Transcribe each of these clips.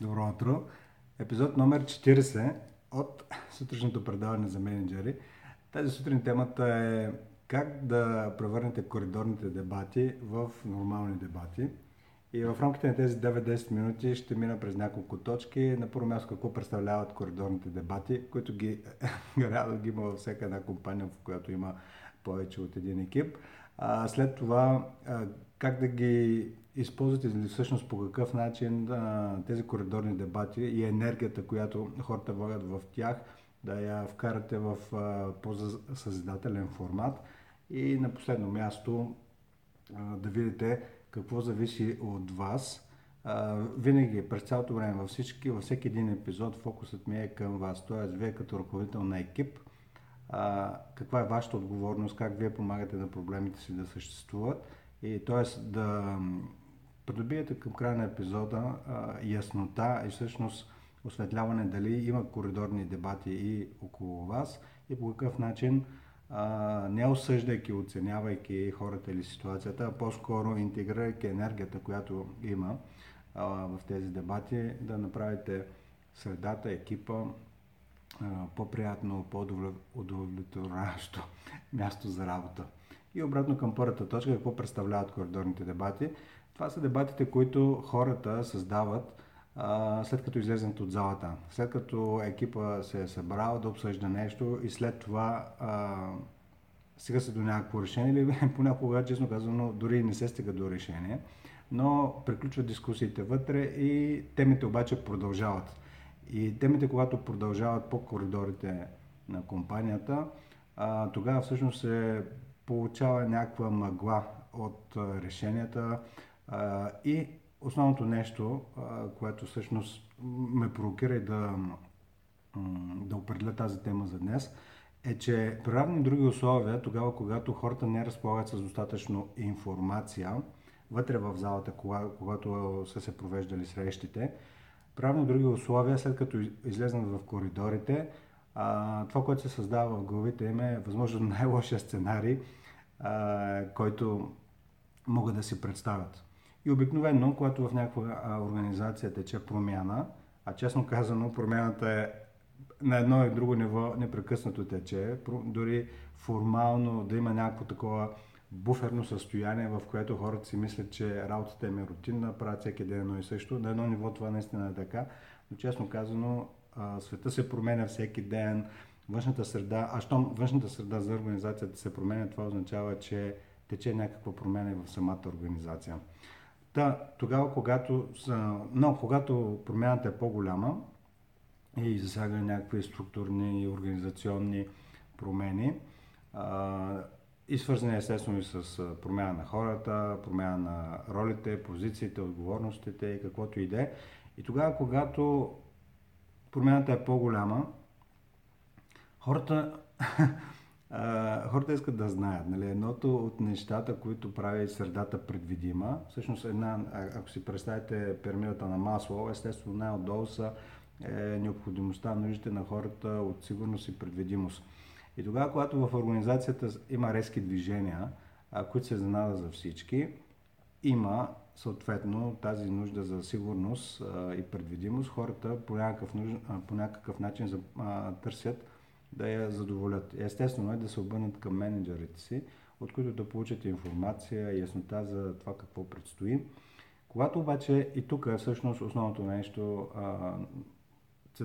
Добро утро! Епизод номер 40 от сутрешното предаване за менеджери. Тази сутрин темата е как да превърнете коридорните дебати в нормални дебати. И в рамките на тези 9-10 минути ще мина през няколко точки. На първо място какво представляват коридорните дебати, които ги реално ги има във всяка една компания, в която има повече от един екип. А, след това как да ги използвате или всъщност по какъв начин а, тези коридорни дебати и енергията, която хората влагат в тях, да я вкарате в по-съзидателен формат. И на последно място а, да видите какво зависи от вас. А, винаги, през цялото време, във, всички, във всеки един епизод, фокусът ми е към вас. Тоест, вие като ръководител на екип, а, каква е вашата отговорност, как вие помагате на проблемите си да съществуват и т.е. да придобиете към края на епизода а, яснота и всъщност осветляване дали има коридорни дебати и около вас и по какъв начин а, не осъждайки, оценявайки хората или ситуацията, а по-скоро интегрирайки енергията, която има а, в тези дебати, да направите средата, екипа по-приятно, по-удовлетворяващо място за работа. И обратно към първата точка, какво представляват коридорните дебати. Това са дебатите, които хората създават а, след като излезнат от залата. След като екипа се е събрал да обсъжда нещо и след това а, стига се до някакво решение или понякога, честно казано, дори не се стига до решение, но приключват дискусиите вътре и темите обаче продължават. И темите, когато продължават по коридорите на компанията, а, тогава всъщност се получава някаква мъгла от решенията и основното нещо, което всъщност ме провокира и да, да определя тази тема за днес, е, че при равни други условия, тогава когато хората не разполагат с достатъчно информация вътре в залата, когато са се провеждали срещите, правно други условия, след като излезнат в коридорите, а, това, което се създава в главите им е възможно най-лошия сценарий, а, който могат да си представят. И обикновено, когато в някаква организация тече промяна, а честно казано, промяната е на едно и друго ниво непрекъснато тече, дори формално да има някакво такова буферно състояние, в което хората си мислят, че работата им е рутинна, правят всеки ден едно и също. На едно ниво това наистина е така, но честно казано, света се променя всеки ден, външната среда, а щом външната среда за организацията се променя, това означава, че тече някаква промена и в самата организация. Та, тогава, когато, но когато промяната е по-голяма и засяга някакви структурни и организационни промени, и свързани естествено и с промяна на хората, промяна на ролите, позициите, отговорностите и каквото и да е. И тогава, когато промяната е по-голяма, хората, хората искат да знаят. Нали? Едното от нещата, които прави средата предвидима, всъщност една, ако си представите пирамидата на масло, естествено най-отдолу са е, необходимостта, нуждите на хората от сигурност и предвидимост. И тогава, когато в организацията има резки движения, а, които се изненада за всички, има съответно тази нужда за сигурност а, и предвидимост. Хората по някакъв, нуж... по някакъв начин за, а, търсят да я задоволят. Естествено е да се обърнат към менеджерите си, от които да получат информация яснота за това какво предстои. Когато обаче и тук е всъщност основното нещо, а,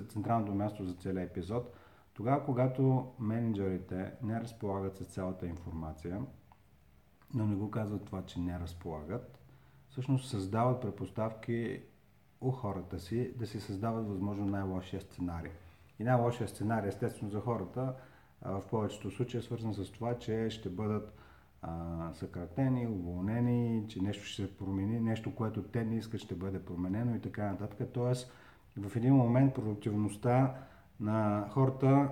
централното място за целия епизод – тогава, когато менеджерите не разполагат с цялата информация, но не го казват това, че не разполагат, всъщност създават предпоставки у хората си да си създават възможно най-лошия сценарий. И най-лошия сценарий, естествено за хората, в повечето случаи е свързан с това, че ще бъдат съкратени, уволнени, че нещо ще се промени, нещо, което те не искат ще бъде променено и така нататък. Тоест, в един момент продуктивността на хората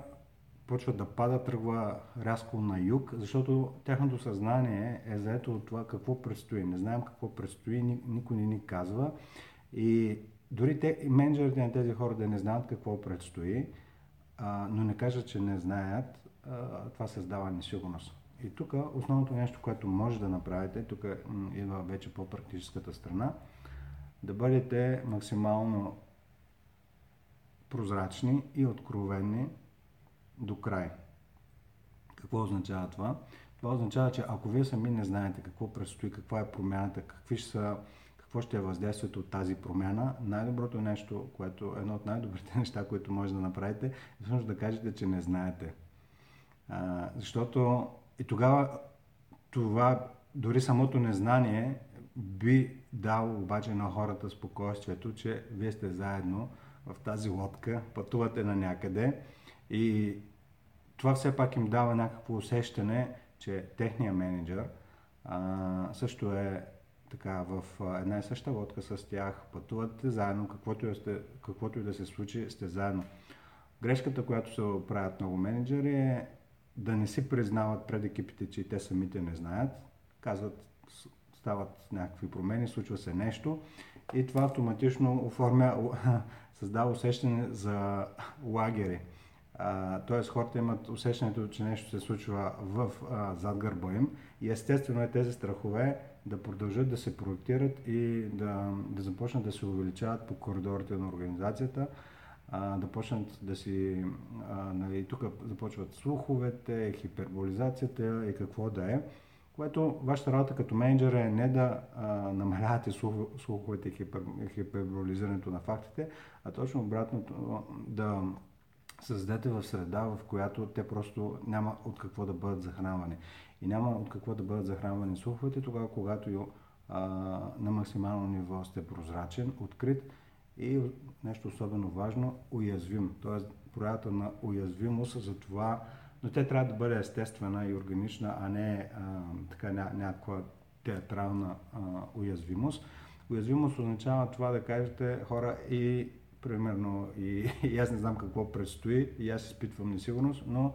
почва да пада, тръгва рязко на юг, защото тяхното съзнание е заето от това какво предстои. Не знаем какво предстои, никой не ни казва. И дори те, менеджерите на тези хора да не знаят какво предстои, а, но не кажат, че не знаят, а, това създава несигурност. И тук основното нещо, което може да направите, тук идва вече по-практическата страна, да бъдете максимално прозрачни и откровени до край. Какво означава това? Това означава, че ако вие сами не знаете какво предстои, каква е промяната, какви ще са, какво ще е въздействието от тази промяна, най-доброто нещо, което е едно от най-добрите неща, които може да направите, е всъщност да кажете, че не знаете. А, защото и тогава това, дори самото незнание, би дал обаче на хората спокойствието, че вие сте заедно в тази лодка, пътувате на някъде и това все пак им дава някакво усещане, че техният менеджер а, също е така в една и съща лодка с тях, пътувате заедно, каквото и, сте, каквото и да се случи, сте заедно. Грешката, която се правят много менеджери е да не си признават пред екипите, че те самите не знаят. Казват, стават някакви промени, случва се нещо и това автоматично оформя, създава усещане за лагери. Тоест хората имат усещането, че нещо се случва в а, зад гърба им. И естествено е тези страхове да продължат да се проектират и да, да започнат да се увеличават по коридорите на организацията, а, да почнат да си, а, нали, тук започват слуховете, хиперболизацията и какво да е, което вашата работа като менеджер е не да а, намалявате слуховете и хипер, хиперболизирането на фактите, а точно обратното да създадете в среда, в която те просто няма от какво да бъдат захранвани. И няма от какво да бъдат захранвани слуховете тогава, когато а, на максимално ниво сте прозрачен, открит и нещо особено важно, уязвим. Тоест, проявата на уязвимост за това, но те трябва да бъде естествена и органична, а не а, така ня, някаква театрална а, уязвимост. Уязвимост означава това да кажете хора и примерно и, и аз не знам какво предстои и аз изпитвам несигурност, но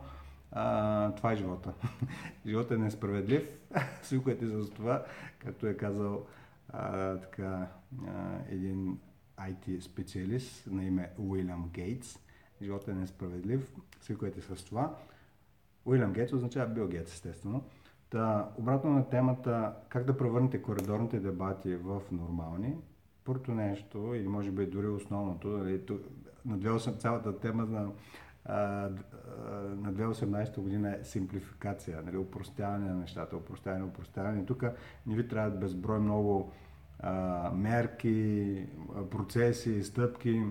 а, това е живота. Животът е несправедлив, свиквайте за това, както е казал а, така, а, един IT специалист на име Уилям Гейтс. Животът е несправедлив, свиквайте с това. Уилям Гейтс означава Бил Гейтс, естествено. Та, обратно на темата как да превърнете коридорните дебати в нормални, първото нещо, или може би дори основното, нали, на 2008, цялата тема на, на 2018 година е симплификация, нали, упростяване на нещата, упростяване, упростяване. Тук не ви трябват безброй много а, мерки, процеси, стъпки,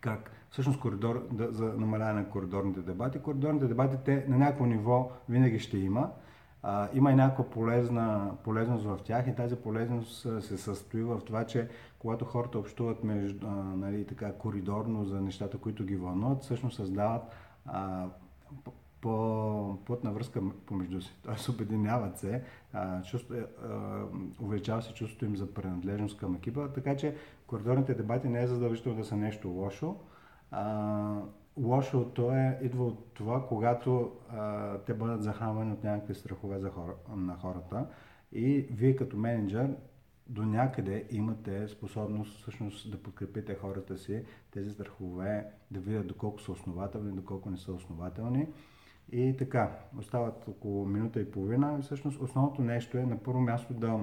как всъщност коридор, да, за намаляване на коридорните дебати. Коридорните дебати те на някакво ниво винаги ще има, а, има и някаква полезна, полезност в тях и тази полезност се състои в това, че когато хората общуват между, а, нали, така, коридорно за нещата, които ги вълнуват, всъщност създават а, по плътна връзка помежду си. Т.е. обединяват се, а, чувство, а, увеличава се чувството им за принадлежност към екипа, така че коридорните дебати не е задължително да са нещо лошо. А, лошото е, идва от това, когато а, те бъдат захранвани от някакви страхове за хора, на хората и вие като менеджер до някъде имате способност всъщност да подкрепите хората си, тези страхове, да видят доколко са основателни, доколко не са основателни. И така, остават около минута и половина. Всъщност основното нещо е на първо място да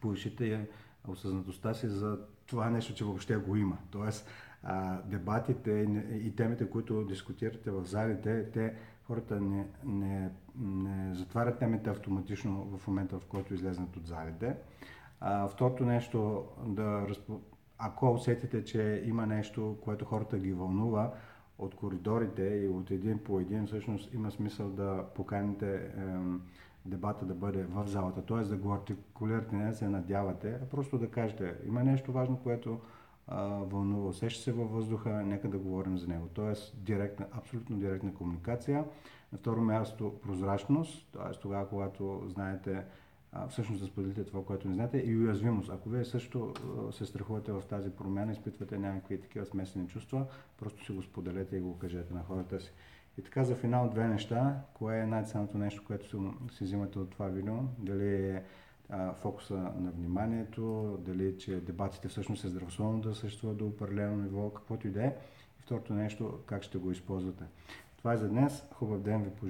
повишите осъзнатостта си за това нещо, че въобще го има. Тоест, а, дебатите и темите, които дискутирате в залите, те хората не, не, не затварят темите автоматично в момента, в който излезнат от залите. А, второто нещо, да, ако усетите, че има нещо, което хората ги вълнува от коридорите и от един по един, всъщност има смисъл да поканите е, дебата да бъде в залата, т.е. да го артикулирате, не да се надявате, а просто да кажете, има нещо важно, което вълнува, усеща се във въздуха, нека да говорим за него. Тоест, директна, абсолютно директна комуникация. На второ място, прозрачност, т.е. тогава, когато знаете всъщност да споделите това, което не знаете, и уязвимост. Ако вие също се страхувате в тази промяна, изпитвате някакви такива смесени чувства, просто си го споделете и го кажете на хората си. И така за финал две неща. Кое е най-ценното нещо, което си, си взимате от това видео? Дали е фокуса на вниманието, дали че дебатите всъщност е здравословно да съществуват до определено ниво, каквото и да е. И второто нещо, как ще го използвате. Това е за днес. Хубав ден ви пожелавам.